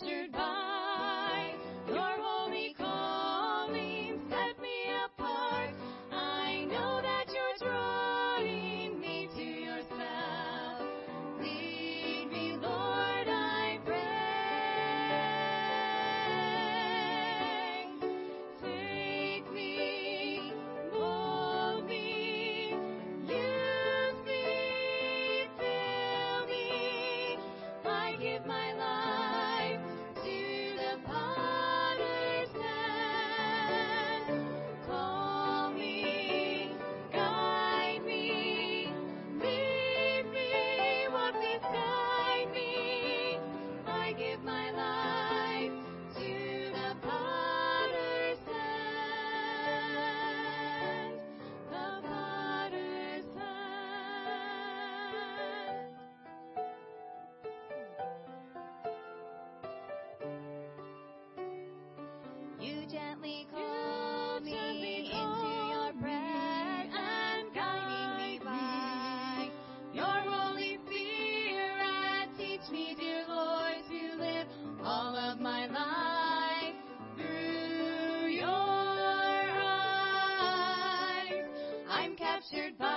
captured by captured by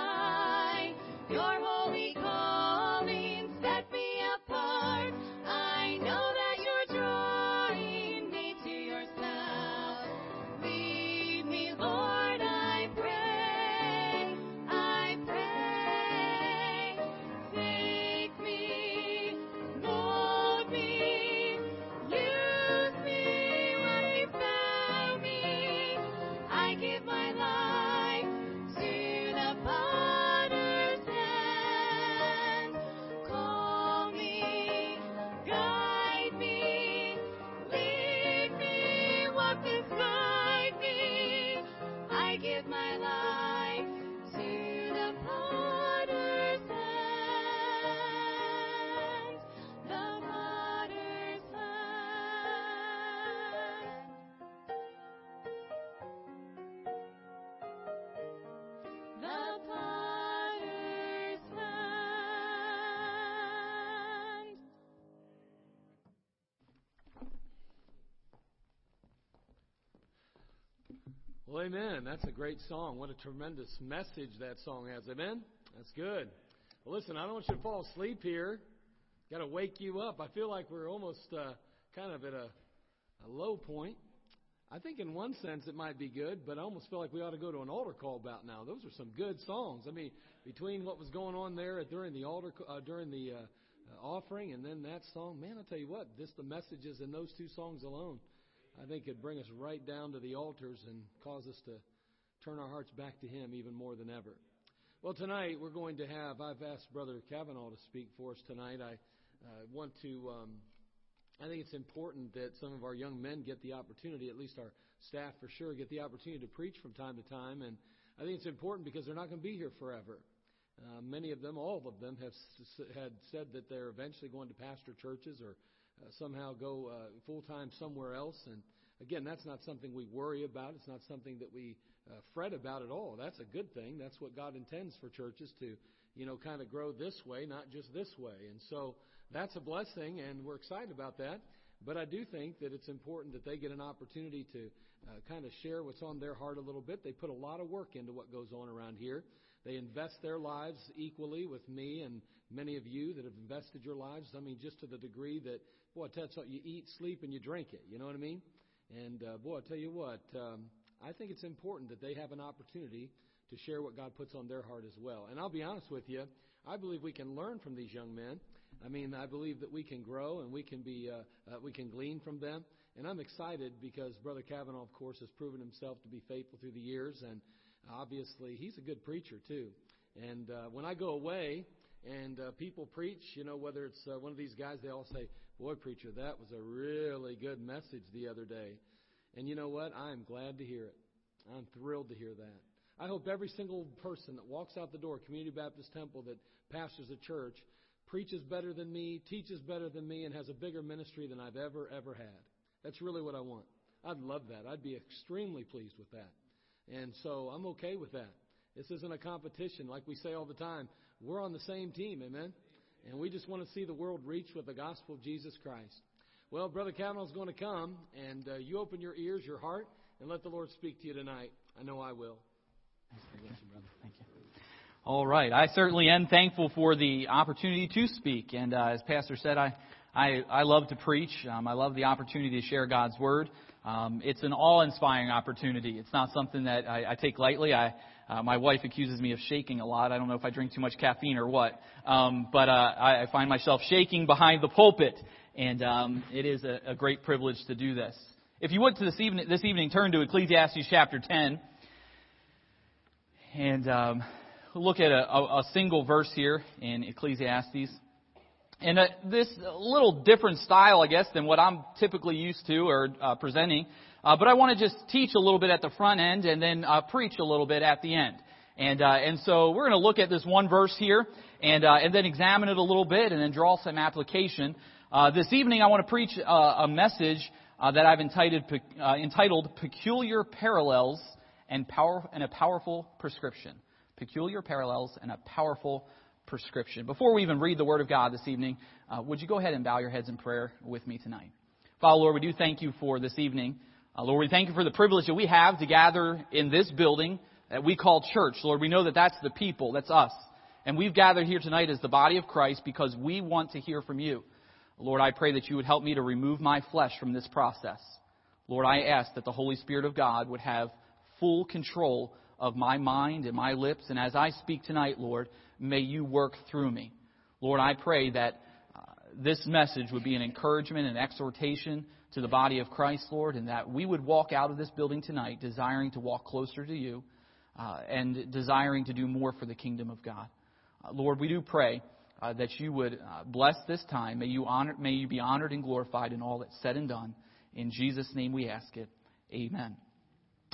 Well, amen. That's a great song. What a tremendous message that song has. Amen? That's good. Well, listen, I don't want you to fall asleep here. Got to wake you up. I feel like we're almost uh, kind of at a, a low point. I think in one sense it might be good, but I almost feel like we ought to go to an altar call about now. Those are some good songs. I mean, between what was going on there during the altar, uh, during the uh, offering, and then that song, man, I'll tell you what, just the messages in those two songs alone, I think it'd bring us right down to the altars and cause us to turn our hearts back to Him even more than ever. Well, tonight we're going to have, I've asked Brother Kavanaugh to speak for us tonight. I uh, want to, um, I think it's important that some of our young men get the opportunity, at least our staff for sure, get the opportunity to preach from time to time. And I think it's important because they're not going to be here forever. Uh, many of them, all of them, have had said that they're eventually going to pastor churches or uh, somehow go uh, full time somewhere else. And again, that's not something we worry about. It's not something that we uh, fret about at all. That's a good thing. That's what God intends for churches to, you know, kind of grow this way, not just this way. And so that's a blessing, and we're excited about that. But I do think that it's important that they get an opportunity to uh, kind of share what's on their heart a little bit. They put a lot of work into what goes on around here. They invest their lives equally with me and many of you that have invested your lives. I mean, just to the degree that, boy, you, something, you eat, sleep, and you drink it. You know what I mean? And uh, boy, I tell you what, um, I think it's important that they have an opportunity to share what God puts on their heart as well. And I'll be honest with you, I believe we can learn from these young men. I mean, I believe that we can grow and we can be, uh, uh, we can glean from them. And I'm excited because Brother Kavanaugh, of course, has proven himself to be faithful through the years, and obviously he's a good preacher too. And uh, when I go away and uh, people preach, you know, whether it's uh, one of these guys, they all say, Boy, preacher, that was a really good message the other day. And you know what? I'm glad to hear it. I'm thrilled to hear that. I hope every single person that walks out the door, Community Baptist Temple, that pastors a church, preaches better than me, teaches better than me, and has a bigger ministry than I've ever, ever had. That's really what I want. I'd love that. I'd be extremely pleased with that. And so I'm okay with that. This isn't a competition. Like we say all the time, we're on the same team, amen? And we just want to see the world reach with the gospel of Jesus Christ. Well, Brother Kavanaugh's going to come, and uh, you open your ears, your heart, and let the Lord speak to you tonight. I know I will. Thank you. All right. I certainly am thankful for the opportunity to speak. And uh, as Pastor said, I, I, I love to preach. Um, I love the opportunity to share God's Word. Um, it's an awe inspiring opportunity. It's not something that I, I take lightly. I, uh, my wife accuses me of shaking a lot. I don't know if I drink too much caffeine or what. Um, but uh, I, I find myself shaking behind the pulpit. And um, it is a, a great privilege to do this. If you would to this evening, this evening turn to Ecclesiastes chapter 10 and um, look at a, a, single verse here in Ecclesiastes. And uh, this little different style, I guess, than what I'm typically used to or uh, presenting. Uh, but I want to just teach a little bit at the front end and then uh, preach a little bit at the end. And uh, and so we're going to look at this one verse here and uh, and then examine it a little bit and then draw some application. this evening I want to preach a message that I've entitled entitled "Peculiar Parallels and power and a powerful prescription." Peculiar parallels and a powerful prescription. Before we even read the Word of God this evening, uh, would you go ahead and bow your heads in prayer with me tonight? Father, Lord, we do thank you for this evening. Uh, Lord, we thank you for the privilege that we have to gather in this building that we call church. Lord, we know that that's the people, that's us. And we've gathered here tonight as the body of Christ because we want to hear from you. Lord, I pray that you would help me to remove my flesh from this process. Lord, I ask that the Holy Spirit of God would have full control of my mind and my lips. And as I speak tonight, Lord, may you work through me. Lord, I pray that uh, this message would be an encouragement and exhortation to the body of Christ, Lord, and that we would walk out of this building tonight desiring to walk closer to you uh, and desiring to do more for the kingdom of God. Uh, Lord, we do pray uh, that you would uh, bless this time. May you, honor, may you be honored and glorified in all that's said and done. In Jesus' name we ask it. Amen.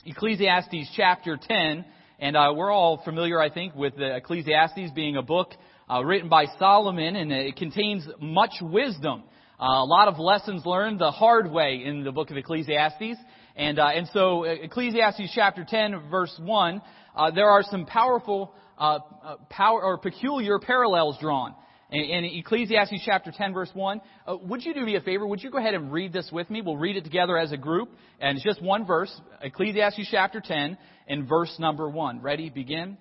Ecclesiastes chapter 10, and uh, we're all familiar, I think, with the Ecclesiastes being a book uh, written by Solomon, and it contains much wisdom. Uh, a lot of lessons learned the hard way in the book of Ecclesiastes. And, uh, and so, uh, Ecclesiastes chapter 10, verse 1, uh, there are some powerful, power, or peculiar parallels drawn in, Ecclesiastes chapter 10, verse 1. Uh, would you do me a favor? Would you go ahead and read this with me? We'll read it together as a group. And it's just one verse. Ecclesiastes chapter 10 and verse number 1. Ready? Begin.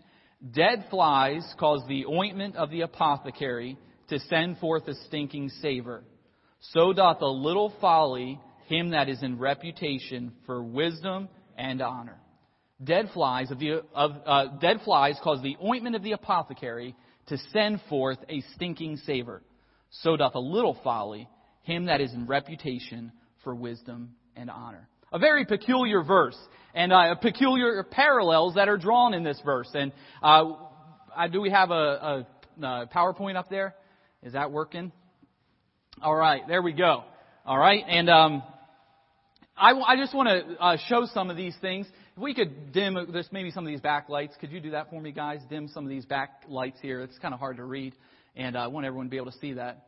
Dead flies cause the ointment of the apothecary to send forth a stinking savor. So doth a little folly him that is in reputation for wisdom and honor. Dead flies of the of uh, dead flies cause the ointment of the apothecary to send forth a stinking savor. So doth a little folly him that is in reputation for wisdom and honor. A very peculiar verse, and uh, peculiar parallels that are drawn in this verse. And uh, do we have a, a, a PowerPoint up there? Is that working? All right, there we go. All right, and um, I, I just want to uh, show some of these things. If we could dim this, maybe some of these backlights. Could you do that for me, guys? Dim some of these backlights here. It's kind of hard to read, and uh, I want everyone to be able to see that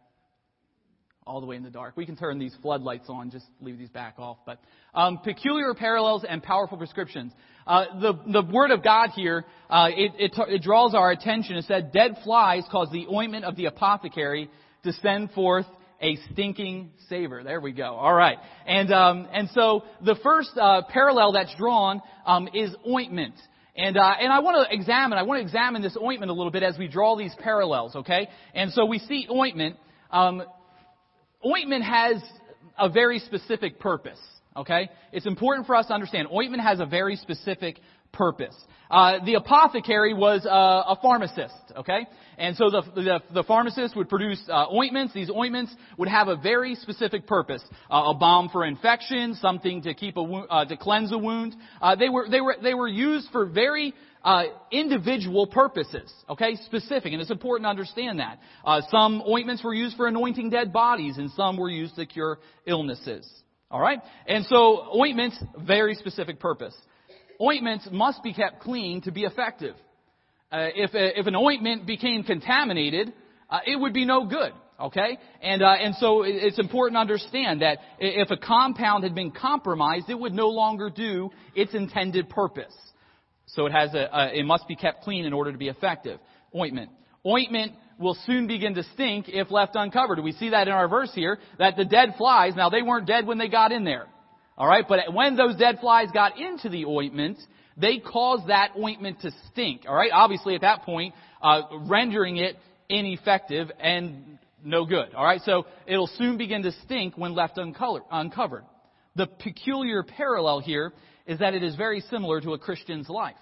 all the way in the dark. We can turn these floodlights on, just leave these back off. But um, peculiar parallels and powerful prescriptions. Uh, the the word of God here uh, it, it, it draws our attention. It said, "Dead flies cause the ointment of the apothecary to send forth a stinking savor. There we go. All right. And, um, and so the first uh, parallel that's drawn um, is ointment. And, uh, and I want to examine, I want to examine this ointment a little bit as we draw these parallels, okay? And so we see ointment. Um, ointment has a very specific purpose, okay? It's important for us to understand ointment has a very specific purpose. Uh, the apothecary was a pharmacist, okay? And so the, the, the pharmacist would produce uh, ointments. These ointments would have a very specific purpose. Uh, a balm for infection, something to keep a wound, uh, to cleanse a wound. Uh, they were, they were, they were used for very individual purposes, okay, specific, and it's important to understand that. Some ointments were used for anointing dead bodies, and some were used to cure illnesses. All right, and so ointments, very specific purpose. Ointments must be kept clean to be effective. Uh, if, a, if an ointment became contaminated, uh, it would be no good. Okay, and uh, and so it's important to understand that if a compound had been compromised, it would no longer do its intended purpose. So it has a, a, it must be kept clean in order to be effective. Ointment. Ointment will soon begin to stink if left uncovered. We see that in our verse here, that the dead flies, now they weren't dead when they got in there. Alright, but when those dead flies got into the ointment, they caused that ointment to stink. Alright, obviously at that point, uh, rendering it ineffective and no good. Alright, so it'll soon begin to stink when left uncovered. The peculiar parallel here is that it is very similar to a Christian's life.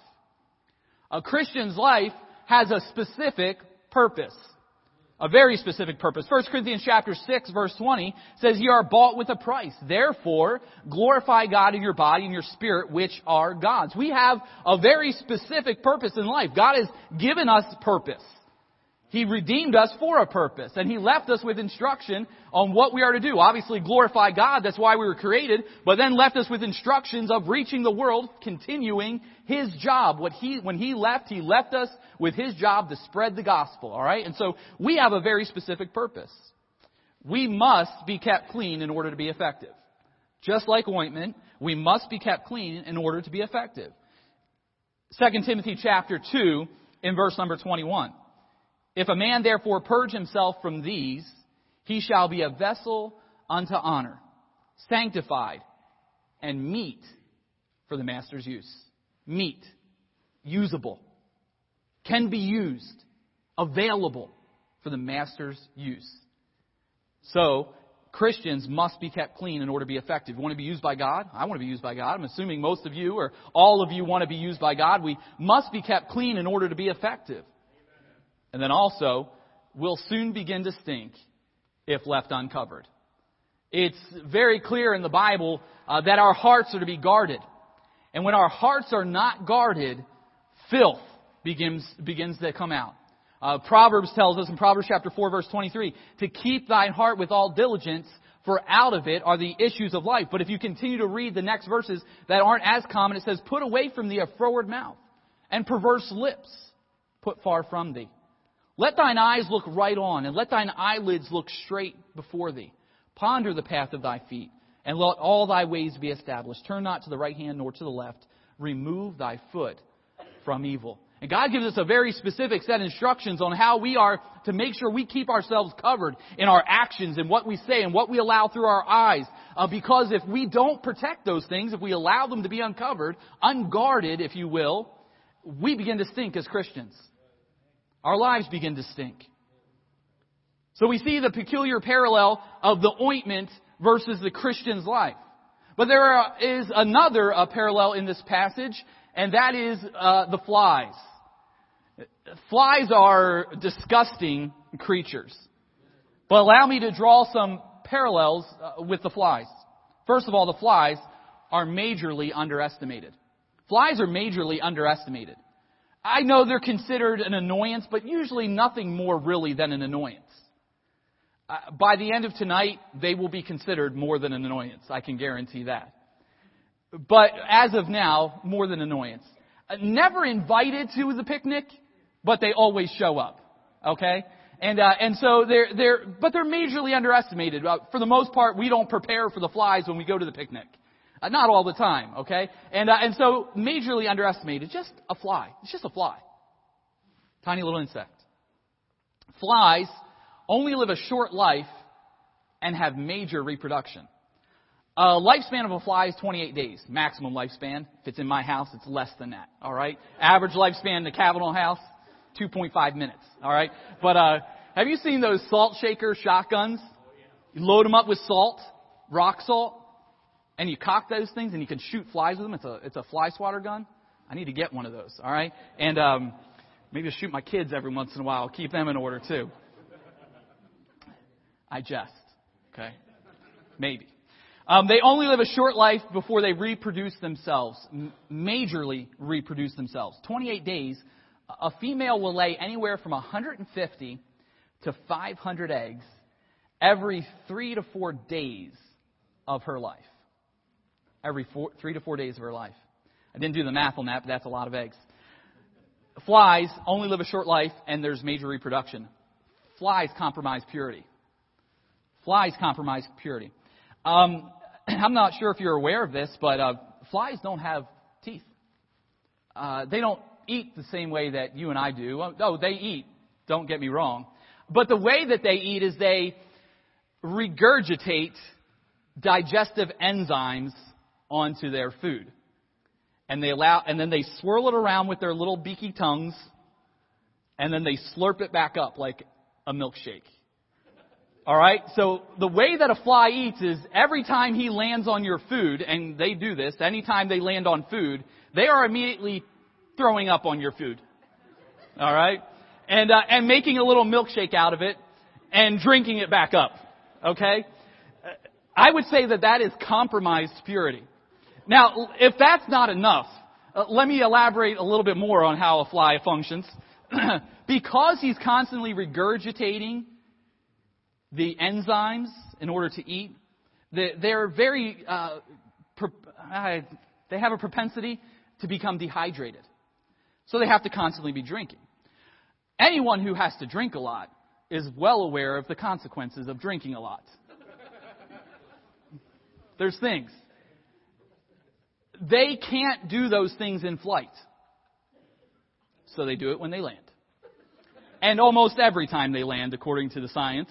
A Christian's life has a specific purpose. A very specific purpose. 1 Corinthians chapter 6 verse 20 says, You are bought with a price. Therefore, glorify God in your body and your spirit, which are God's. We have a very specific purpose in life. God has given us purpose. He redeemed us for a purpose, and He left us with instruction on what we are to do. Obviously, glorify God, that's why we were created, but then left us with instructions of reaching the world, continuing His job. What he, when He left, He left us with His job to spread the gospel, alright? And so, we have a very specific purpose. We must be kept clean in order to be effective. Just like ointment, we must be kept clean in order to be effective. 2 Timothy chapter 2, in verse number 21. If a man therefore purge himself from these, he shall be a vessel unto honor, sanctified, and meet for the master's use. Meet. Usable. Can be used. Available for the master's use. So, Christians must be kept clean in order to be effective. You want to be used by God? I want to be used by God. I'm assuming most of you or all of you want to be used by God. We must be kept clean in order to be effective. And then also, we'll soon begin to stink if left uncovered. It's very clear in the Bible uh, that our hearts are to be guarded. And when our hearts are not guarded, filth begins, begins to come out. Uh, Proverbs tells us in Proverbs chapter 4 verse 23, to keep thine heart with all diligence, for out of it are the issues of life. But if you continue to read the next verses that aren't as common, it says, put away from thee a froward mouth and perverse lips put far from thee. Let thine eyes look right on, and let thine eyelids look straight before thee. Ponder the path of thy feet, and let all thy ways be established. Turn not to the right hand nor to the left. Remove thy foot from evil. And God gives us a very specific set of instructions on how we are to make sure we keep ourselves covered in our actions and what we say and what we allow through our eyes. Uh, because if we don't protect those things, if we allow them to be uncovered, unguarded, if you will, we begin to stink as Christians our lives begin to stink. So we see the peculiar parallel of the ointment versus the Christian's life. But there is another uh, parallel in this passage, and that is uh, the flies. Flies are disgusting creatures. But allow me to draw some parallels uh, with the flies. First of all, the flies are majorly underestimated. Flies are majorly underestimated. I know they're considered an annoyance, but usually nothing more really than an annoyance. Uh, by the end of tonight, they will be considered more than an annoyance. I can guarantee that. But as of now, more than annoyance. Uh, never invited to the picnic, but they always show up. Okay? And, uh, and so they're, they're, but they're majorly underestimated. Uh, for the most part, we don't prepare for the flies when we go to the picnic. Uh, not all the time, okay? And, uh, and so majorly underestimated. Just a fly. It's just a fly. Tiny little insect. Flies only live a short life and have major reproduction. A lifespan of a fly is 28 days, maximum lifespan. If it's in my house, it's less than that. All right. Average lifespan in the Kavanaugh house, 2.5 minutes. All right. But uh, have you seen those salt shaker shotguns? You load them up with salt, rock salt, and you cock those things and you can shoot flies with them. It's a, it's a fly swatter gun. I need to get one of those. All right, and um, maybe shoot my kids every once in a while. Keep them in order too. I jest. Okay, maybe. Um, they only live a short life before they reproduce themselves, m- majorly reproduce themselves. 28 days. A female will lay anywhere from 150 to 500 eggs every three to four days of her life. Every four, three to four days of her life. I didn't do the math on that, but that's a lot of eggs. Flies only live a short life, and there's major reproduction. Flies compromise purity. Flies compromise purity. Um, I'm not sure if you're aware of this, but uh, flies don't have teeth. Uh, they don't eat the same way that you and I do. Oh, they eat. Don't get me wrong. But the way that they eat is they regurgitate digestive enzymes onto their food. And they allow, and then they swirl it around with their little beaky tongues, and then they slurp it back up like a milkshake. Alright? So the way that a fly eats is every time he lands on your food, and they do this, anytime they land on food, they are immediately throwing up on your food. Alright? And, uh, and making a little milkshake out of it, and drinking it back up. Okay? I would say that that is compromised purity. Now, if that's not enough, uh, let me elaborate a little bit more on how a fly functions. because he's constantly regurgitating the enzymes in order to eat, they're very, uh, they have a propensity to become dehydrated. So they have to constantly be drinking. Anyone who has to drink a lot is well aware of the consequences of drinking a lot. There's things. They can't do those things in flight. So they do it when they land. And almost every time they land, according to the science.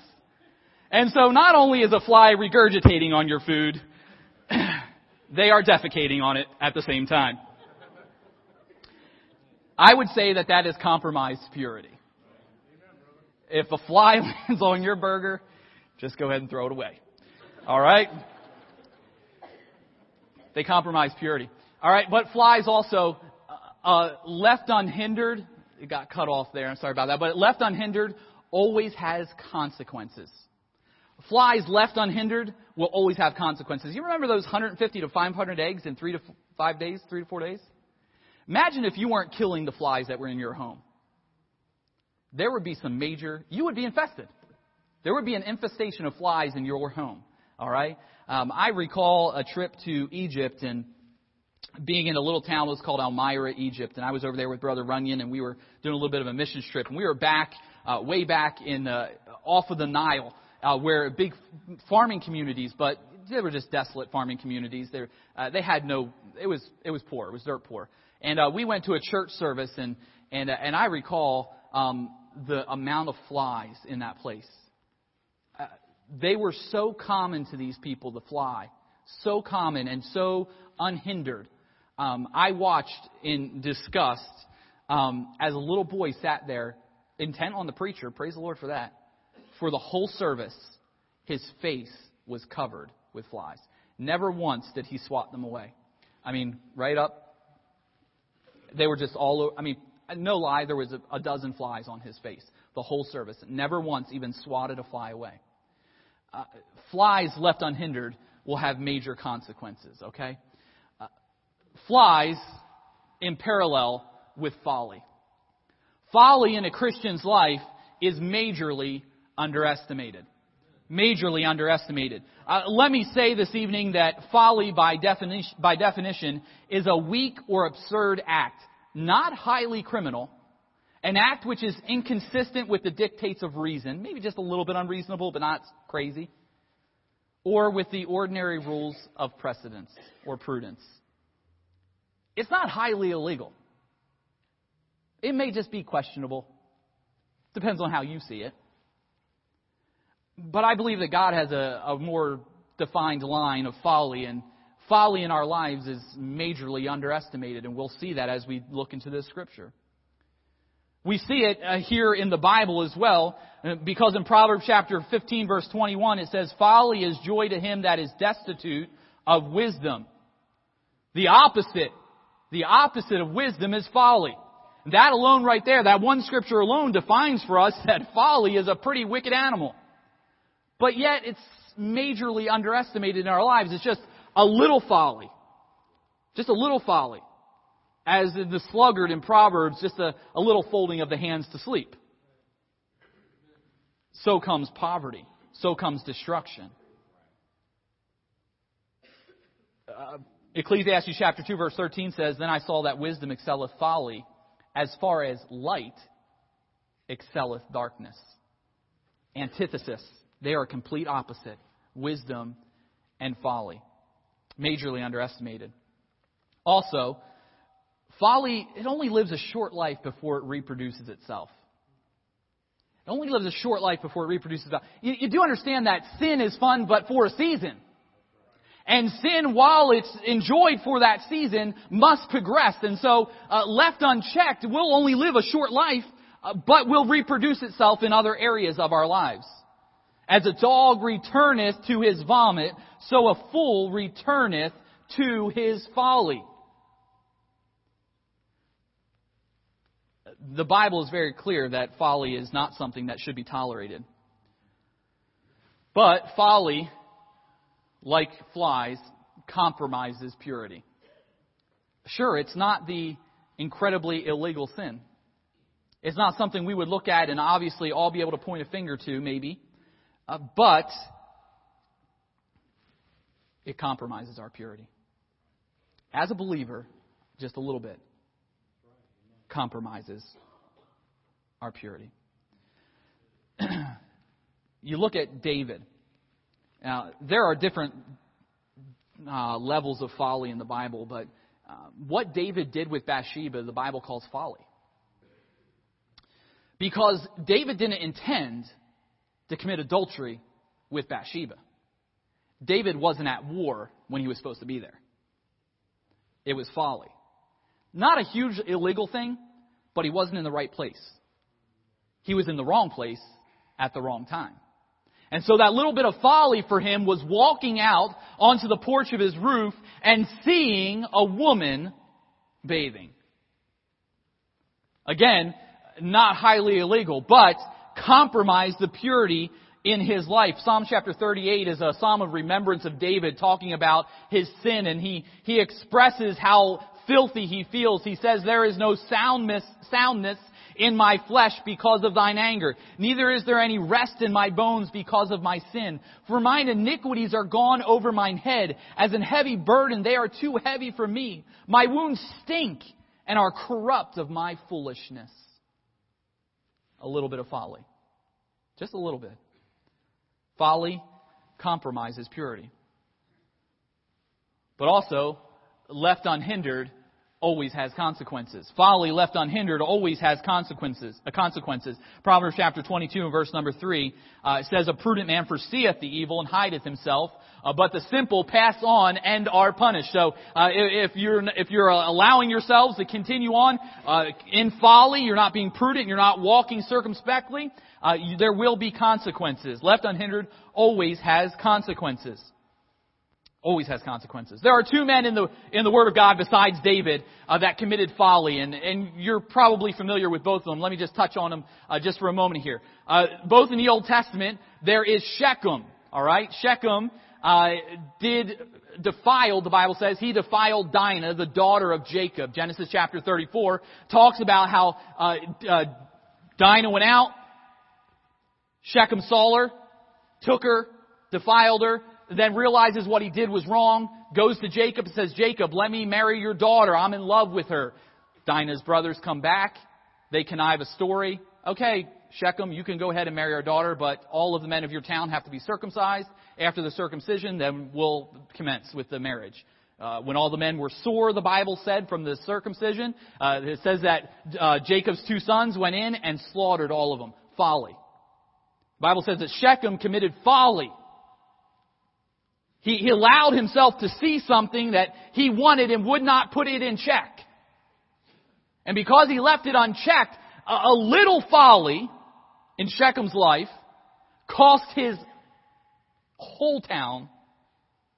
And so not only is a fly regurgitating on your food, they are defecating on it at the same time. I would say that that is compromised purity. If a fly lands on your burger, just go ahead and throw it away. All right? They compromise purity. All right, but flies also uh, uh, left unhindered. It got cut off there. I'm sorry about that. But left unhindered always has consequences. Flies left unhindered will always have consequences. You remember those 150 to 500 eggs in three to five days, three to four days? Imagine if you weren't killing the flies that were in your home. There would be some major, you would be infested. There would be an infestation of flies in your home. All right? Um, I recall a trip to Egypt and being in a little town that was called Elmira, Egypt, and I was over there with Brother Runyon, and we were doing a little bit of a mission trip, and we were back, uh, way back in uh, off of the Nile, uh, where big farming communities, but they were just desolate farming communities. They uh, they had no, it was it was poor, it was dirt poor, and uh, we went to a church service, and and uh, and I recall um, the amount of flies in that place they were so common to these people to fly, so common and so unhindered. Um, I watched in disgust um, as a little boy sat there, intent on the preacher. Praise the Lord for that. For the whole service, his face was covered with flies. Never once did he swat them away. I mean, right up. They were just all over. I mean, no lie, there was a, a dozen flies on his face the whole service. Never once even swatted a fly away uh, flies left unhindered will have major consequences, okay? Uh, flies in parallel with folly. Folly in a Christian's life is majorly underestimated. Majorly underestimated. Uh, let me say this evening that folly, by definition, by definition, is a weak or absurd act, not highly criminal, an act which is inconsistent with the dictates of reason, maybe just a little bit unreasonable, but not crazy, or with the ordinary rules of precedence or prudence. It's not highly illegal. It may just be questionable. Depends on how you see it. But I believe that God has a, a more defined line of folly, and folly in our lives is majorly underestimated, and we'll see that as we look into this scripture. We see it uh, here in the Bible as well, uh, because in Proverbs chapter 15 verse 21 it says, Folly is joy to him that is destitute of wisdom. The opposite, The opposite of wisdom is folly. That alone right there, that one scripture alone defines for us that folly is a pretty wicked animal. But yet it's majorly underestimated in our lives. It's just a little folly. Just a little folly. As in the sluggard in Proverbs, just a, a little folding of the hands to sleep. So comes poverty. So comes destruction. Uh, Ecclesiastes chapter 2 verse 13 says, Then I saw that wisdom excelleth folly, as far as light excelleth darkness. Antithesis. They are complete opposite. Wisdom and folly. Majorly underestimated. Also, folly, it only lives a short life before it reproduces itself. It only lives a short life before it reproduces itself. You, you do understand that sin is fun, but for a season. And sin, while it's enjoyed for that season, must progress. And so, uh, left unchecked, will only live a short life, uh, but will reproduce itself in other areas of our lives. As a dog returneth to his vomit, so a fool returneth to his folly. The Bible is very clear that folly is not something that should be tolerated. But folly like flies, compromises purity. Sure, it's not the incredibly illegal sin. It's not something we would look at and obviously all be able to point a finger to, maybe. Uh, but it compromises our purity. As a believer, just a little bit, compromises our purity. you look at David. Now, there are different uh, levels of folly in the Bible, but uh, what David did with Bathsheba, the Bible calls folly. Because David didn't intend to commit adultery with Bathsheba. David wasn't at war when he was supposed to be there. It was folly. Not a huge illegal thing, but he wasn't in the right place. He was in the wrong place at the wrong time. And so that little bit of folly for him was walking out onto the porch of his roof and seeing a woman bathing. Again, not highly illegal, but compromised the purity in his life. Psalm chapter 38 is a psalm of remembrance of David talking about his sin and he, he expresses how filthy he feels. He says, there is no soundness, soundness in my flesh because of thine anger. Neither is there any rest in my bones because of my sin. For mine iniquities are gone over mine head. As an heavy burden, they are too heavy for me. My wounds stink and are corrupt of my foolishness. A little bit of folly. Just a little bit. Folly compromises purity. But also, left unhindered, always has consequences. Folly left unhindered always has consequences. Uh, consequences. Proverbs chapter 22 and verse number 3 uh, says, A prudent man foreseeth the evil and hideth himself, uh, but the simple pass on and are punished. So uh, if you're if you're allowing yourselves to continue on uh, in folly, you're not being prudent, you're not walking circumspectly, uh, you, there will be consequences. Left unhindered always has consequences always has consequences. There are two men in the in the Word of God besides David uh, that committed folly, and and you're probably familiar with both of them. Let me just touch on them uh, just for a moment here. Uh, both in the Old Testament, there is Shechem. All right, Shechem uh, did defile. The Bible says he defiled Dinah, the daughter of Jacob. Genesis chapter 34 talks about how uh, uh, Dinah went out. Shechem saw her, took her, defiled her, then realizes what he did was wrong, goes to Jacob and says, Jacob, let me marry your daughter. I'm in love with her. Dinah's brothers come back. They connive a story. Okay, Shechem, you can go ahead and marry our daughter, but all of the men of your town have to be circumcised. After the circumcision, then we'll commence with the marriage. Uh, when all the men were sore, the Bible said, from the circumcision, uh, it says that uh, Jacob's two sons went in and slaughtered all of them. Folly. The Bible says that Shechem committed folly he, he allowed himself to see something that he wanted and would not put it in check. And because he left it unchecked, a, a little folly in Shechem's life cost his whole town,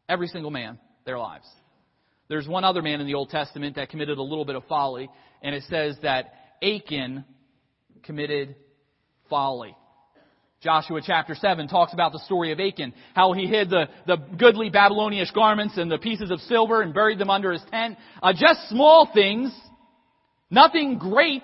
every single man, their lives. There's one other man in the Old Testament that committed a little bit of folly, and it says that Achan committed folly. Joshua chapter 7 talks about the story of Achan, how he hid the, the goodly Babylonish garments and the pieces of silver and buried them under his tent. Uh, just small things, nothing great,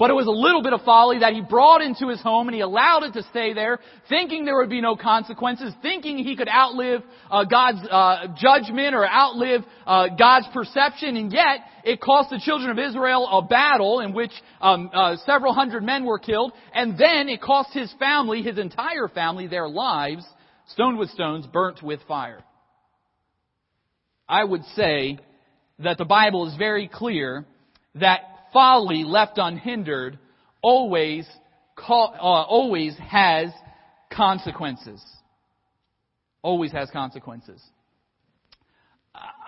but it was a little bit of folly that he brought into his home and he allowed it to stay there, thinking there would be no consequences, thinking he could outlive uh, God's uh, judgment or outlive uh, God's perception, and yet it cost the children of Israel a battle in which um, uh, several hundred men were killed, and then it cost his family, his entire family, their lives, stoned with stones, burnt with fire. I would say that the Bible is very clear that folly left unhindered always, uh, always has consequences. Always has consequences.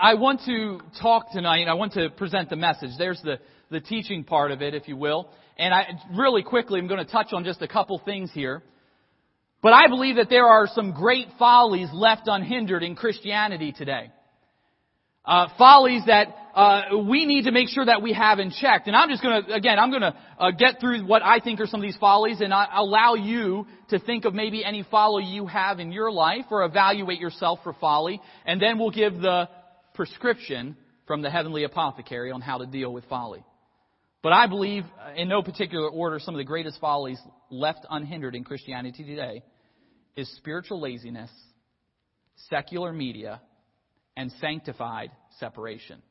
I want to talk tonight, I want to present the message. There's the, the teaching part of it, if you will. And I, really quickly, I'm going to touch on just a couple things here. But I believe that there are some great follies left unhindered in Christianity today. Uh, follies that uh, we need to make sure that we have in check. And I'm just going to, again, I'm going to uh, get through what I think are some of these follies and I allow you to think of maybe any folly you have in your life or evaluate yourself for folly. And then we'll give the prescription from the heavenly apothecary on how to deal with folly. But I believe, uh, in no particular order, some of the greatest follies left unhindered in Christianity today is spiritual laziness, secular media, and sanctified separation.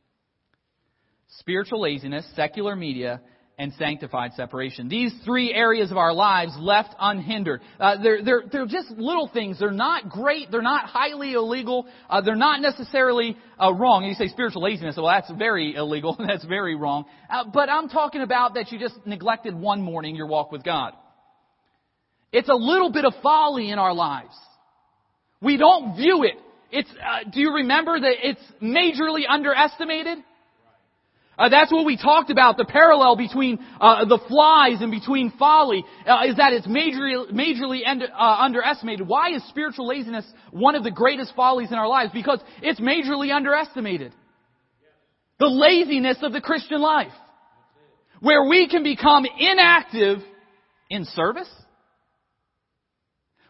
Spiritual laziness, secular media, and sanctified separation. These three areas of our lives left unhindered. Uh, they're, they're, they're just little things. They're not great. They're not highly illegal. Uh, they're not necessarily uh, wrong. You say spiritual laziness. Well, that's very illegal. that's very wrong. Uh, but I'm talking about that you just neglected one morning your walk with God. It's a little bit of folly in our lives. We don't view it it's, uh, do you remember that it's majorly underestimated? Uh, that's what we talked about, the parallel between uh, the flies and between folly, uh, is that it's majorly, majorly end, uh, underestimated. Why is spiritual laziness one of the greatest follies in our lives? Because it's majorly underestimated. The laziness of the Christian life. Where we can become inactive in service.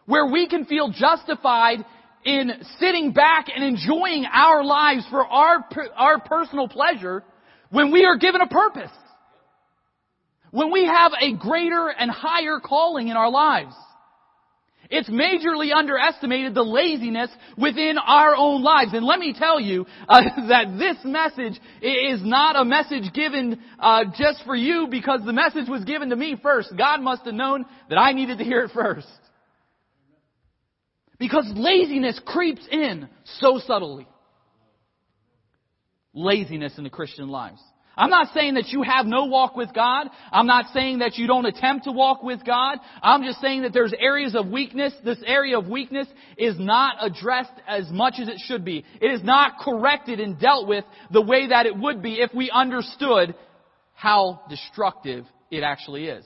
Where we can feel justified in sitting back and enjoying our lives for our, our personal pleasure when we are given a purpose. When we have a greater and higher calling in our lives. It's majorly underestimated the laziness within our own lives. And let me tell you uh, that this message is not a message given uh, just for you because the message was given to me first. God must have known that I needed to hear it first. Because laziness creeps in so subtly. Laziness in the Christian lives. I'm not saying that you have no walk with God. I'm not saying that you don't attempt to walk with God. I'm just saying that there's areas of weakness. This area of weakness is not addressed as much as it should be. It is not corrected and dealt with the way that it would be if we understood how destructive it actually is.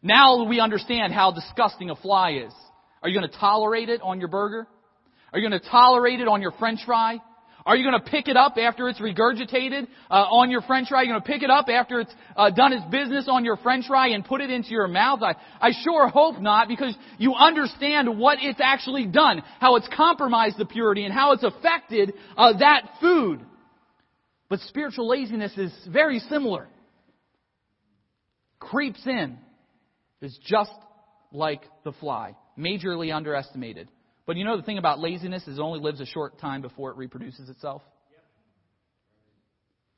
Now we understand how disgusting a fly is. Are you going to tolerate it on your burger? Are you going to tolerate it on your french fry? Are you going to pick it up after it's regurgitated uh, on your french fry? Are you going to pick it up after it's uh, done its business on your french fry and put it into your mouth? I, I sure hope not because you understand what it's actually done, how it's compromised the purity and how it's affected uh, that food. But spiritual laziness is very similar. Creeps in. Is just like the fly majorly underestimated. But you know the thing about laziness is it only lives a short time before it reproduces itself.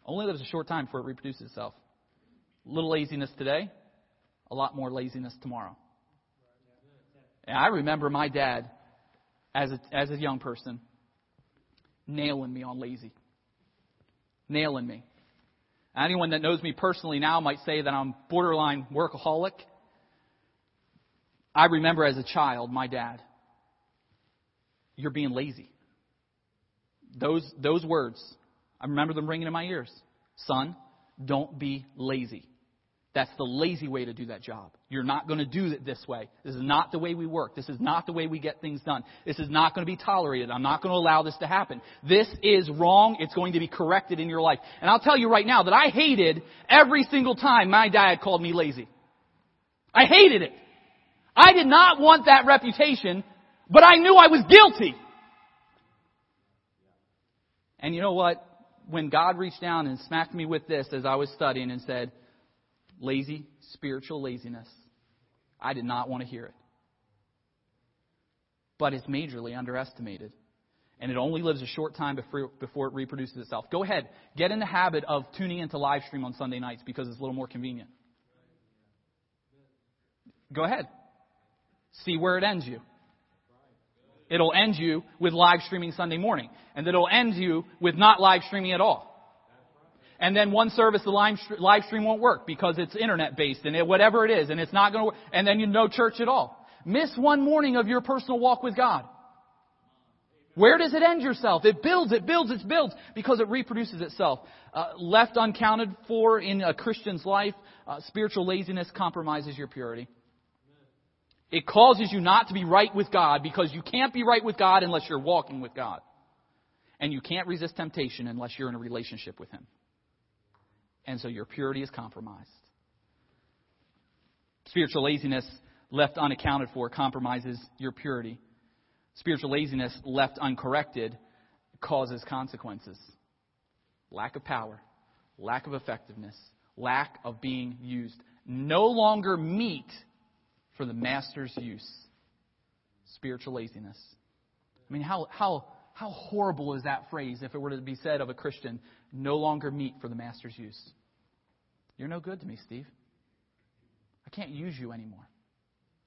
Only lives a short time before it reproduces itself. A little laziness today, a lot more laziness tomorrow. And I remember my dad, as a, as a young person, nailing me on lazy. Nailing me. Anyone that knows me personally now might say that I'm borderline workaholic. I remember as a child, my dad, you're being lazy. Those, those words, I remember them ringing in my ears. Son, don't be lazy. That's the lazy way to do that job. You're not going to do it this way. This is not the way we work. This is not the way we get things done. This is not going to be tolerated. I'm not going to allow this to happen. This is wrong. It's going to be corrected in your life. And I'll tell you right now that I hated every single time my dad called me lazy. I hated it. I did not want that reputation, but I knew I was guilty. And you know what? When God reached down and smacked me with this as I was studying and said, lazy, spiritual laziness. I did not want to hear it. But it's majorly underestimated. And it only lives a short time before, it reproduces itself. Go ahead. Get in the habit of tuning into live stream on Sunday nights because it's a little more convenient. Go ahead. See where it ends you. It'll end you with live streaming Sunday morning. And it'll end you with not live streaming at all and then one service the live stream won't work because it's internet based and it, whatever it is and it's not going to work and then you no church at all. Miss one morning of your personal walk with God. Where does it end yourself? It builds, it builds, it builds because it reproduces itself. Uh, left uncounted for in a Christian's life, uh, spiritual laziness compromises your purity. It causes you not to be right with God because you can't be right with God unless you're walking with God. And you can't resist temptation unless you're in a relationship with Him and so your purity is compromised. Spiritual laziness left unaccounted for compromises your purity. Spiritual laziness left uncorrected causes consequences. Lack of power, lack of effectiveness, lack of being used. No longer meet for the master's use. Spiritual laziness. I mean, how, how, how horrible is that phrase if it were to be said of a Christian? No longer meet for the master's use. You're no good to me, Steve. I can't use you anymore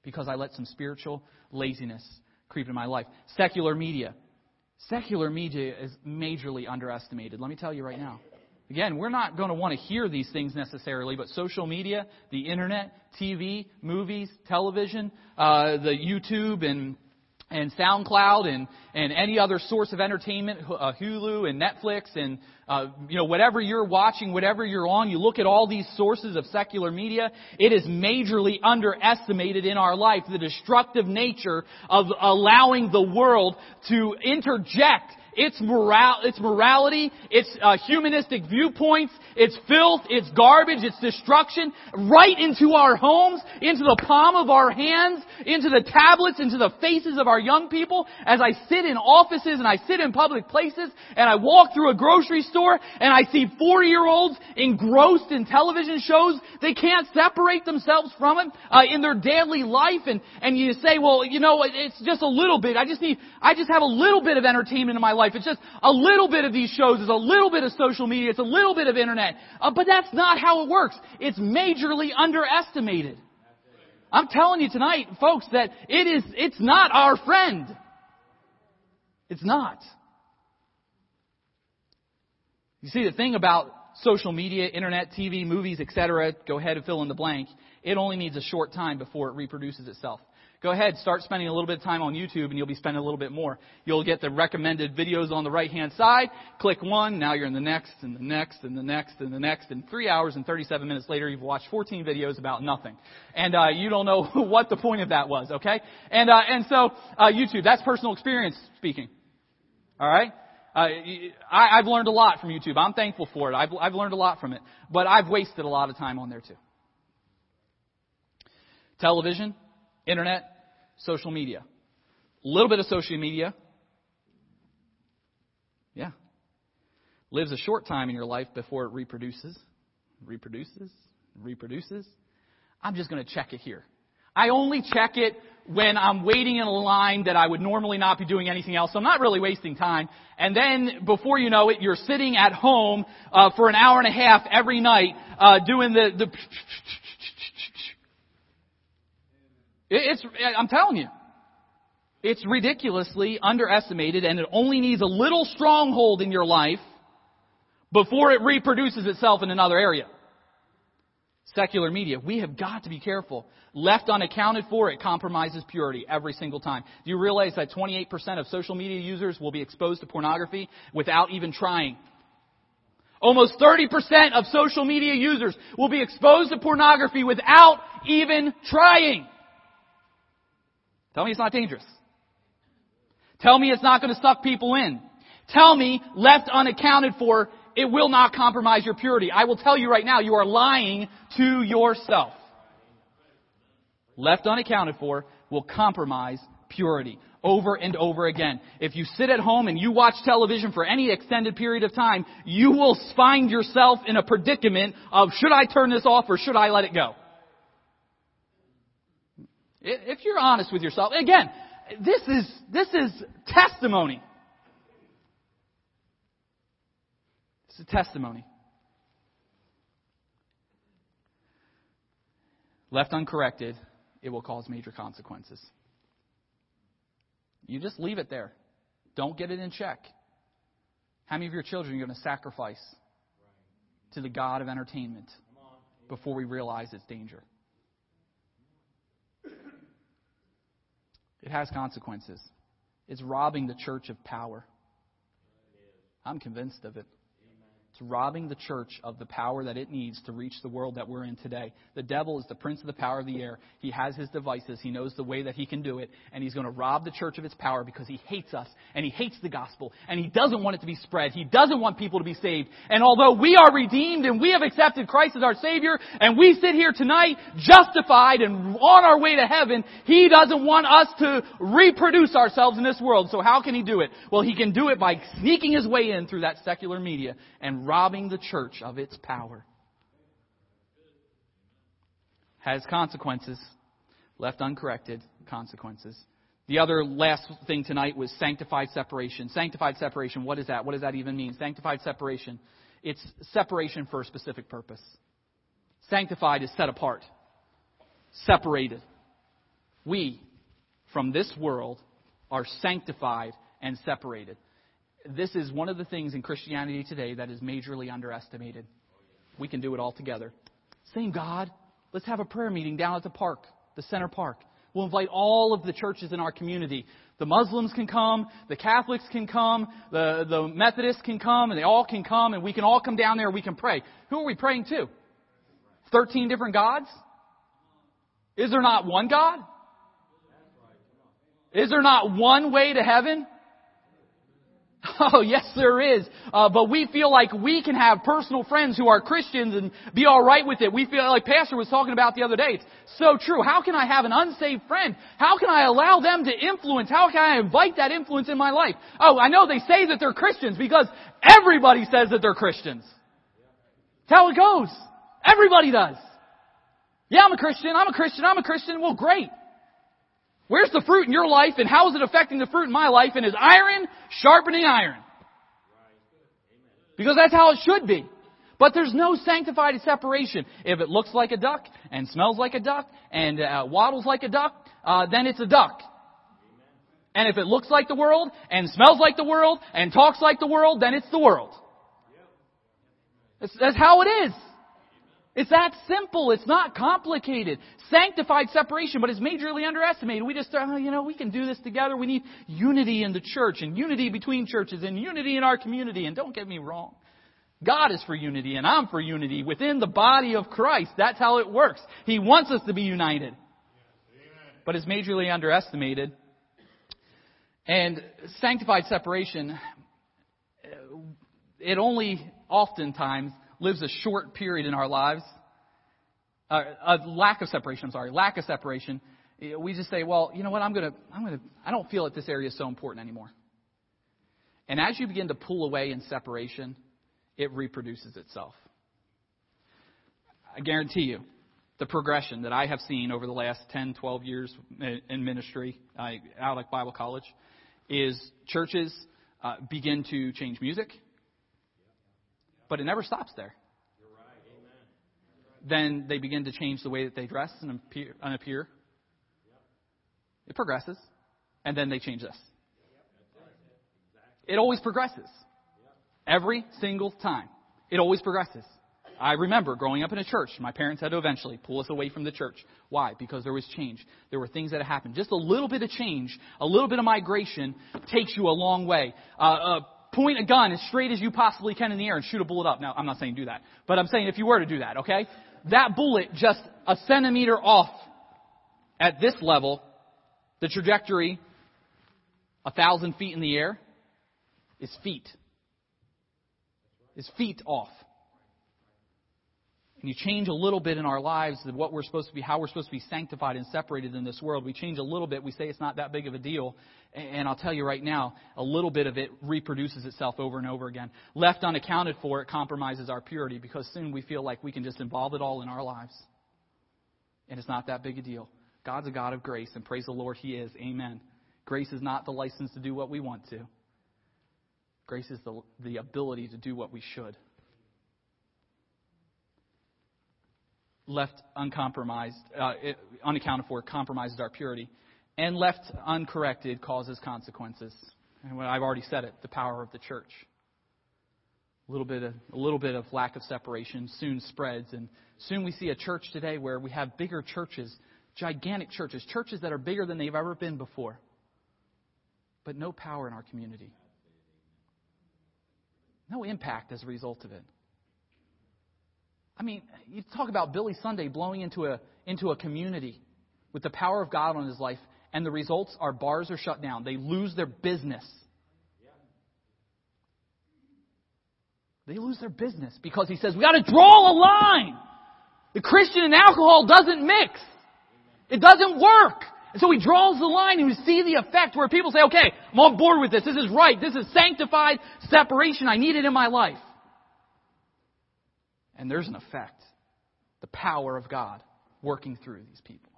because I let some spiritual laziness creep into my life. Secular media. Secular media is majorly underestimated. Let me tell you right now. Again, we're not going to want to hear these things necessarily, but social media, the internet, TV, movies, television, uh, the YouTube and and SoundCloud and, and any other source of entertainment, uh, Hulu and Netflix and, uh, you know, whatever you're watching, whatever you're on, you look at all these sources of secular media, it is majorly underestimated in our life, the destructive nature of allowing the world to interject its, moral, its morality, its uh, humanistic viewpoints, its filth, its garbage, its destruction, right into our homes, into the palm of our hands, into the tablets, into the faces of our young people. As I sit in offices and I sit in public places and I walk through a grocery store and I see four-year-olds engrossed in television shows, they can't separate themselves from it uh, in their daily life. And and you say, well, you know, it's just a little bit. I just need, I just have a little bit of entertainment in my life life. It's just a little bit of these shows. It's a little bit of social media. It's a little bit of internet. Uh, but that's not how it works. It's majorly underestimated. I'm telling you tonight, folks, that it is, it's not our friend. It's not. You see, the thing about social media, internet, TV, movies, etc., go ahead and fill in the blank, it only needs a short time before it reproduces itself. Go ahead, start spending a little bit of time on YouTube and you'll be spending a little bit more. You'll get the recommended videos on the right hand side. Click one, now you're in the next and the next and the next and the next. And three hours and 37 minutes later, you've watched 14 videos about nothing. And, uh, you don't know what the point of that was, okay? And, uh, and so, uh, YouTube, that's personal experience speaking. Alright? Uh, I, I've learned a lot from YouTube. I'm thankful for it. I've, I've learned a lot from it. But I've wasted a lot of time on there too. Television, internet, social media. A little bit of social media. Yeah. Lives a short time in your life before it reproduces, reproduces, reproduces. I'm just going to check it here. I only check it when I'm waiting in a line that I would normally not be doing anything else. So I'm not really wasting time. And then before you know it, you're sitting at home uh, for an hour and a half every night uh, doing the the It's, I'm telling you. It's ridiculously underestimated and it only needs a little stronghold in your life before it reproduces itself in another area. Secular media. We have got to be careful. Left unaccounted for, it compromises purity every single time. Do you realize that 28% of social media users will be exposed to pornography without even trying? Almost 30% of social media users will be exposed to pornography without even trying. Tell me it's not dangerous. Tell me it's not going to suck people in. Tell me, left unaccounted for, it will not compromise your purity. I will tell you right now, you are lying to yourself. Left unaccounted for will compromise purity over and over again. If you sit at home and you watch television for any extended period of time, you will find yourself in a predicament of should I turn this off or should I let it go? If you're honest with yourself, again, this is, this is testimony. It's a testimony. Left uncorrected, it will cause major consequences. You just leave it there. Don't get it in check. How many of your children are you going to sacrifice to the God of entertainment before we realize its danger? It has consequences. It's robbing the church of power. I'm convinced of it. It's robbing the church of the power that it needs to reach the world that we're in today. The devil is the prince of the power of the air. He has his devices. He knows the way that he can do it. And he's going to rob the church of its power because he hates us and he hates the gospel and he doesn't want it to be spread. He doesn't want people to be saved. And although we are redeemed and we have accepted Christ as our Savior and we sit here tonight justified and on our way to heaven, he doesn't want us to reproduce ourselves in this world. So how can he do it? Well, he can do it by sneaking his way in through that secular media and robbing the church of its power. Has consequences. Left uncorrected, consequences. The other last thing tonight was sanctified separation. Sanctified separation, what is that? What does that even mean? Sanctified separation. It's separation for a specific purpose. Sanctified is set apart, separated. We, from this world, are sanctified and separated this is one of the things in Christianity today that is majorly underestimated. We can do it all together. Same God. Let's have a prayer meeting down at the park, the center park. We'll invite all of the churches in our community. The Muslims can come, the Catholics can come, the, the Methodists can come, and they all can come, and we can all come down there, we can pray. Who are we praying to? Thirteen different gods? Is there not one God? Is there not one way to heaven? Oh, yes, there is. Uh, but we feel like we can have personal friends who are Christians and be all right with it. We feel like Pastor was talking about the other day. It's so true. How can I have an unsaved friend? How can I allow them to influence? How can I invite that influence in my life? Oh, I know they say that they're Christians because everybody says that they're Christians. That's how it goes. Everybody does. Yeah, I'm a Christian. I'm a Christian. I'm a Christian. Well, great. Where's the fruit in your life and how is it affecting the fruit in my life? And is iron sharpening iron? Because that's how it should be. But there's no sanctified separation. If it looks like a duck and smells like a duck and uh, waddles like a duck, uh, then it's a duck. And if it looks like the world and smells like the world and talks like the world, then it's the world. That's, that's how it is. It's that simple. It's not complicated. Sanctified separation, but it's majorly underestimated. We just, oh, you know, we can do this together. We need unity in the church and unity between churches and unity in our community. And don't get me wrong. God is for unity and I'm for unity within the body of Christ. That's how it works. He wants us to be united. But it's majorly underestimated. And sanctified separation, it only oftentimes lives a short period in our lives, uh, a lack of separation, I'm sorry, lack of separation, we just say, well, you know what, I'm going to, I'm going to, I don't feel that this area is so important anymore. And as you begin to pull away in separation, it reproduces itself. I guarantee you, the progression that I have seen over the last 10, 12 years in ministry uh, out at Bible College is churches uh, begin to change music, but it never stops there. Then they begin to change the way that they dress and appear. And appear. It progresses. And then they change this. It always progresses. Every single time. It always progresses. I remember growing up in a church, my parents had to eventually pull us away from the church. Why? Because there was change. There were things that happened. Just a little bit of change, a little bit of migration takes you a long way. Uh, uh, point a gun as straight as you possibly can in the air and shoot a bullet up. Now, I'm not saying do that, but I'm saying if you were to do that, okay? That bullet just a centimeter off at this level, the trajectory a thousand feet in the air is feet. Is feet off. And you change a little bit in our lives of what we're supposed to be, how we're supposed to be sanctified and separated in this world. We change a little bit. We say it's not that big of a deal. And I'll tell you right now, a little bit of it reproduces itself over and over again. Left unaccounted for, it compromises our purity because soon we feel like we can just involve it all in our lives. And it's not that big a deal. God's a God of grace, and praise the Lord, He is. Amen. Grace is not the license to do what we want to. Grace is the, the ability to do what we should. Left uncompromised, uh, unaccounted for, compromises our purity. And left uncorrected causes consequences. And I've already said it, the power of the church. A little bit of, a little bit of lack of separation soon spreads. And soon we see a church today where we have bigger churches, gigantic churches, churches that are bigger than they've ever been before. But no power in our community. No impact as a result of it. I mean, you talk about Billy Sunday blowing into a, into a community with the power of God on his life, and the results are bars are shut down. They lose their business. They lose their business because he says, we got to draw a line. The Christian and alcohol doesn't mix. It doesn't work. And so he draws the line and we see the effect where people say, okay, I'm on board with this. This is right. This is sanctified separation. I need it in my life. And there's an effect. The power of God working through these people.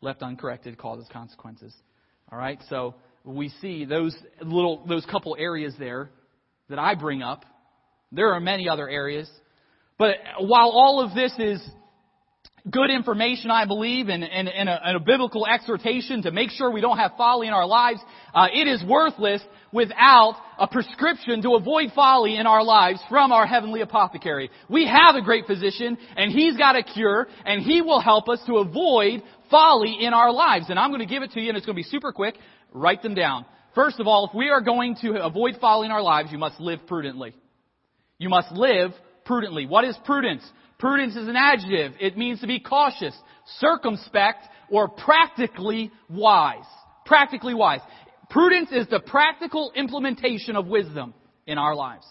Left uncorrected causes consequences. All right? So we see those little those couple areas there that I bring up. There are many other areas. But while all of this is good information, I believe, and, and, and, a, and, a, biblical exhortation to make sure we don't have folly in our lives, uh, it is worthless without a prescription to avoid folly in our lives from our heavenly apothecary. We have a great physician, and he's got a cure, and he will help us to avoid folly in our lives. And I'm going to give it to you, and it's going to be super quick. Write them down. First of all, if we are going to avoid folly in our lives, you must live prudently. You must live prudently. What is prudence? Prudence is an adjective. It means to be cautious, circumspect, or practically wise. Practically wise. Prudence is the practical implementation of wisdom in our lives.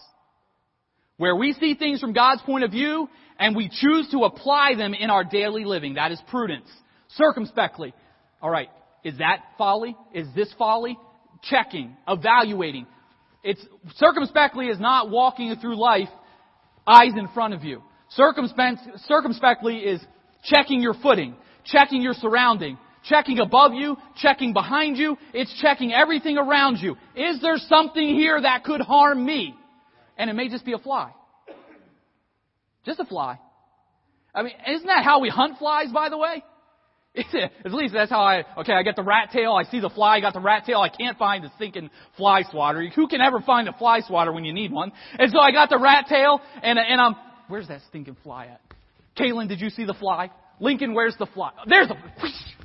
Where we see things from God's point of view and we choose to apply them in our daily living. That is prudence. Circumspectly. Alright. Is that folly? Is this folly? Checking. Evaluating. It's, circumspectly is not walking through life eyes in front of you. circumspectly is checking your footing, checking your surrounding, checking above you, checking behind you. It's checking everything around you. Is there something here that could harm me? And it may just be a fly. Just a fly. I mean, isn't that how we hunt flies, by the way? At least that's how I, okay, I get the rat tail, I see the fly, I got the rat tail, I can't find the stinking fly swatter. Who can ever find a fly swatter when you need one? And so I got the rat tail, and, and I'm, where's that stinking fly at? Kaylin, did you see the fly? Lincoln, where's the fly? There's a,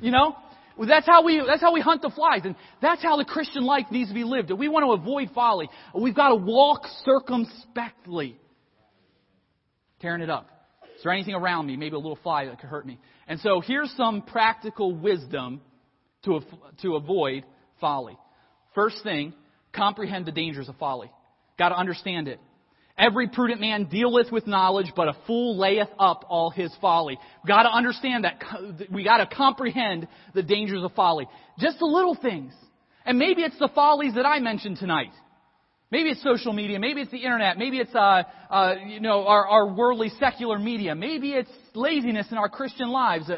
you know? That's how we, that's how we hunt the flies. And that's how the Christian life needs to be lived. If we want to avoid folly, we've got to walk circumspectly. Tearing it up. Is there anything around me, maybe a little fly that could hurt me? And so here's some practical wisdom to, to avoid folly. First thing, comprehend the dangers of folly. Got to understand it. Every prudent man dealeth with knowledge, but a fool layeth up all his folly. Got to understand that. We got to comprehend the dangers of folly. Just the little things. And maybe it's the follies that I mentioned tonight. Maybe it's social media. Maybe it's the internet. Maybe it's, uh, uh, you know, our, our worldly secular media. Maybe it's laziness in our Christian lives. Uh,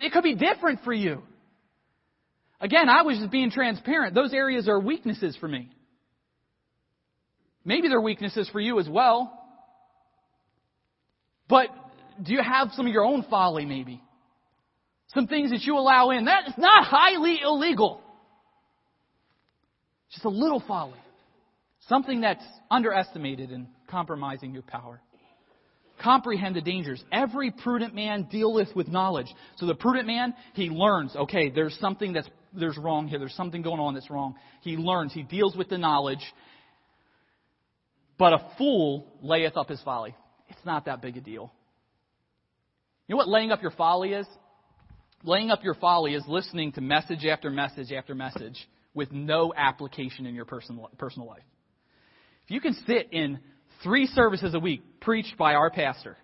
it could be different for you. Again, I was just being transparent. Those areas are weaknesses for me. Maybe they're weaknesses for you as well. But do you have some of your own folly, maybe? Some things that you allow in. That's not highly illegal. Just a little folly. Something that's underestimated and compromising your power. Comprehend the dangers. Every prudent man dealeth with knowledge. So the prudent man, he learns, okay, there's something that's there's wrong here. There's something going on that's wrong. He learns. He deals with the knowledge. But a fool layeth up his folly. It's not that big a deal. You know what laying up your folly is? Laying up your folly is listening to message after message after message with no application in your personal, personal life. If you can sit in three services a week preached by our pastor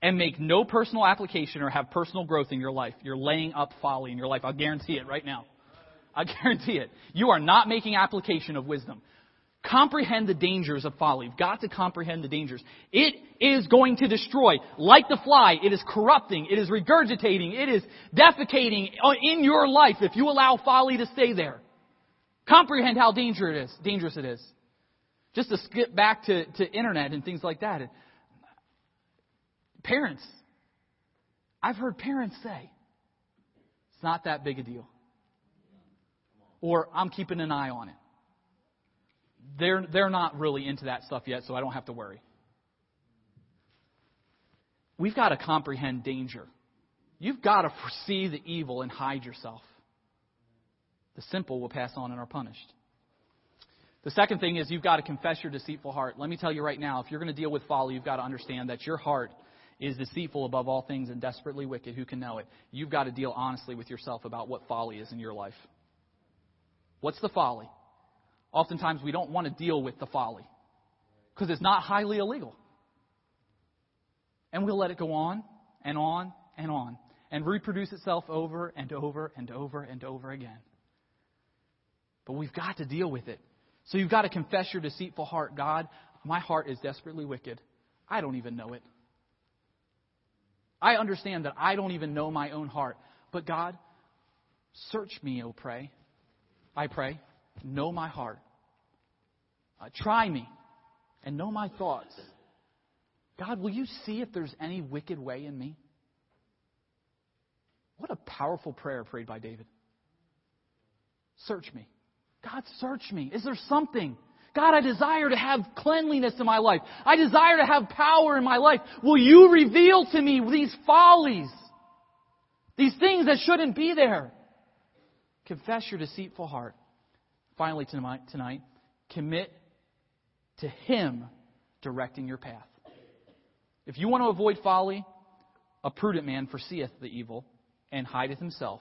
and make no personal application or have personal growth in your life, you're laying up folly in your life. I'll guarantee it right now. I guarantee it. You are not making application of wisdom. Comprehend the dangers of folly. You've got to comprehend the dangers. It is going to destroy. Like the fly, it is corrupting, it is regurgitating, it is defecating in your life if you allow folly to stay there. Comprehend how dangerous it is. Dangerous it is. Just to skip back to, to internet and things like that. Parents. I've heard parents say, it's not that big a deal. Or I'm keeping an eye on it. They're, they're not really into that stuff yet, so I don't have to worry. We've got to comprehend danger. You've got to foresee the evil and hide yourself. The simple will pass on and are punished. The second thing is you've got to confess your deceitful heart. Let me tell you right now, if you're going to deal with folly, you've got to understand that your heart is deceitful above all things and desperately wicked. Who can know it? You've got to deal honestly with yourself about what folly is in your life. What's the folly? Oftentimes we don't want to deal with the folly because it's not highly illegal. And we'll let it go on and on and on and reproduce itself over and over and over and over again. But we've got to deal with it. So you've got to confess your deceitful heart. God, my heart is desperately wicked. I don't even know it. I understand that I don't even know my own heart. But God, search me, O pray. I pray. Know my heart. Uh, try me and know my thoughts. God, will you see if there's any wicked way in me? What a powerful prayer prayed by David. Search me. God, search me. Is there something? God, I desire to have cleanliness in my life. I desire to have power in my life. Will you reveal to me these follies? These things that shouldn't be there. Confess your deceitful heart. Finally, tonight, tonight commit to Him directing your path. If you want to avoid folly, a prudent man foreseeth the evil and hideth himself.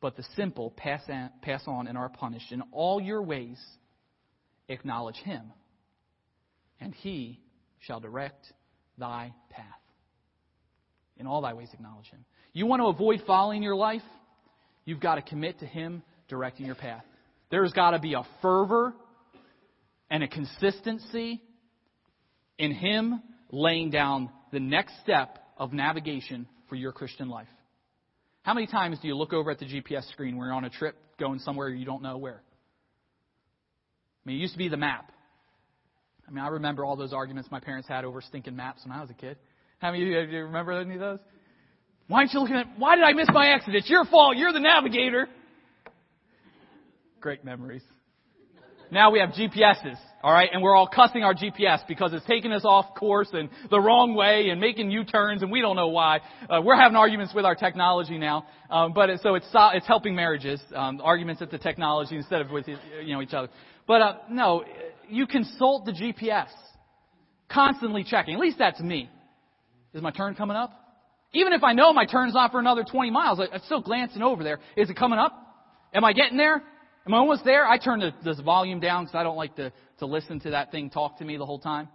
But the simple pass on, pass on and are punished. In all your ways, acknowledge him, and he shall direct thy path. In all thy ways, acknowledge him. You want to avoid folly in your life? You've got to commit to him directing your path. There's got to be a fervor and a consistency in him laying down the next step of navigation for your Christian life. How many times do you look over at the GPS screen when you're on a trip going somewhere you don't know where? I mean, it used to be the map. I mean, I remember all those arguments my parents had over stinking maps when I was a kid. How many of you you remember any of those? Why aren't you looking at, why did I miss my exit? It's your fault. You're the navigator. Great memories. Now we have GPSs, alright, and we're all cussing our GPS because it's taking us off course and the wrong way and making U-turns and we don't know why. Uh, we're having arguments with our technology now, um, but it, so it's, it's helping marriages, um, arguments at the technology instead of with, you know, each other. But, uh, no, you consult the GPS. Constantly checking. At least that's me. Is my turn coming up? Even if I know my turn's not for another 20 miles, I'm still glancing over there. Is it coming up? Am I getting there? Am I almost there? I turn the, this volume down because I don't like to, to listen to that thing talk to me the whole time.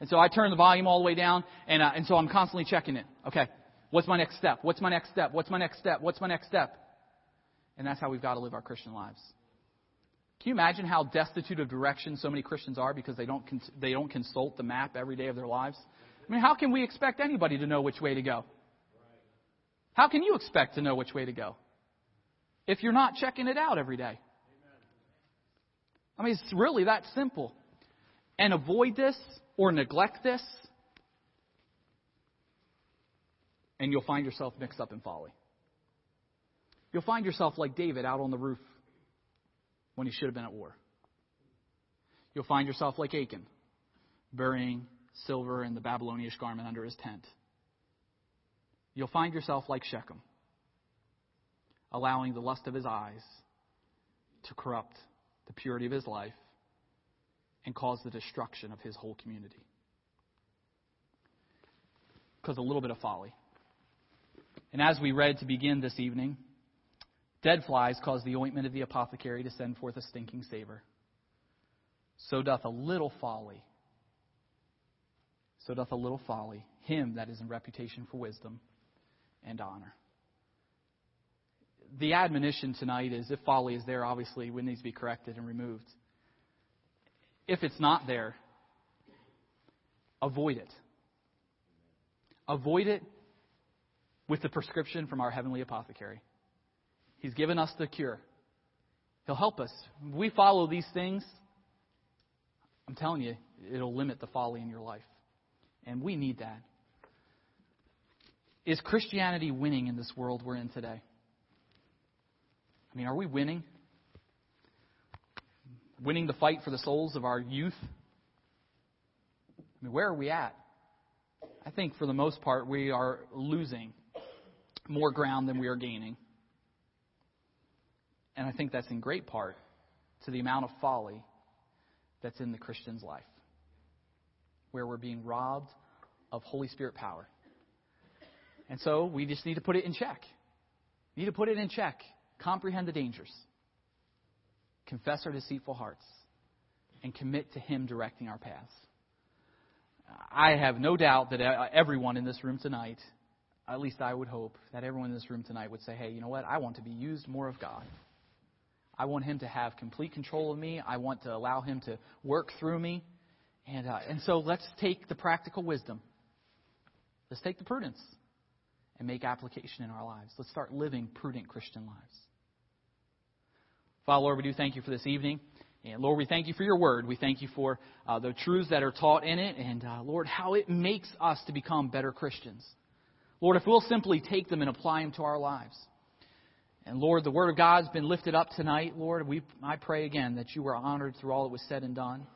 And so I turn the volume all the way down, and, uh, and so I'm constantly checking it. Okay, what's my next step? What's my next step? What's my next step? What's my next step? And that's how we've got to live our Christian lives. Can you imagine how destitute of direction so many Christians are because they don't, cons- they don't consult the map every day of their lives? I mean, how can we expect anybody to know which way to go? How can you expect to know which way to go if you're not checking it out every day? I mean, it's really that simple. And avoid this or neglect this, and you'll find yourself mixed up in folly. You'll find yourself like David out on the roof when he should have been at war. You'll find yourself like Achan, burying silver and the Babylonish garment under his tent. You'll find yourself like Shechem, allowing the lust of his eyes to corrupt the purity of his life and cause the destruction of his whole community. Because a little bit of folly. And as we read to begin this evening, dead flies cause the ointment of the apothecary to send forth a stinking savor. So doth a little folly. So doth a little folly him that is in reputation for wisdom and honor. The admonition tonight is if folly is there, obviously it needs to be corrected and removed. If it's not there, avoid it. Avoid it with the prescription from our heavenly apothecary. He's given us the cure. He'll help us. We follow these things, I'm telling you, it'll limit the folly in your life. And we need that. Is Christianity winning in this world we're in today? I mean, are we winning? Winning the fight for the souls of our youth? I mean, where are we at? I think for the most part we are losing more ground than we are gaining. And I think that's in great part to the amount of folly that's in the Christian's life, where we're being robbed of Holy Spirit power. And so we just need to put it in check. We need to put it in check comprehend the dangers, confess our deceitful hearts, and commit to Him directing our paths. I have no doubt that uh, everyone in this room tonight, at least I would hope, that everyone in this room tonight would say, hey, you know what? I want to be used more of God. I want Him to have complete control of me. I want to allow Him to work through me. And, uh, and so let's take the practical wisdom. Let's take the prudence and make application in our lives. Let's start living prudent Christian lives. Father, Lord, we do thank you for this evening. And Lord, we thank you for your word. We thank you for uh, the truths that are taught in it. And uh, Lord, how it makes us to become better Christians. Lord, if we'll simply take them and apply them to our lives. And Lord, the word of God has been lifted up tonight. Lord, we, I pray again that you were honored through all that was said and done.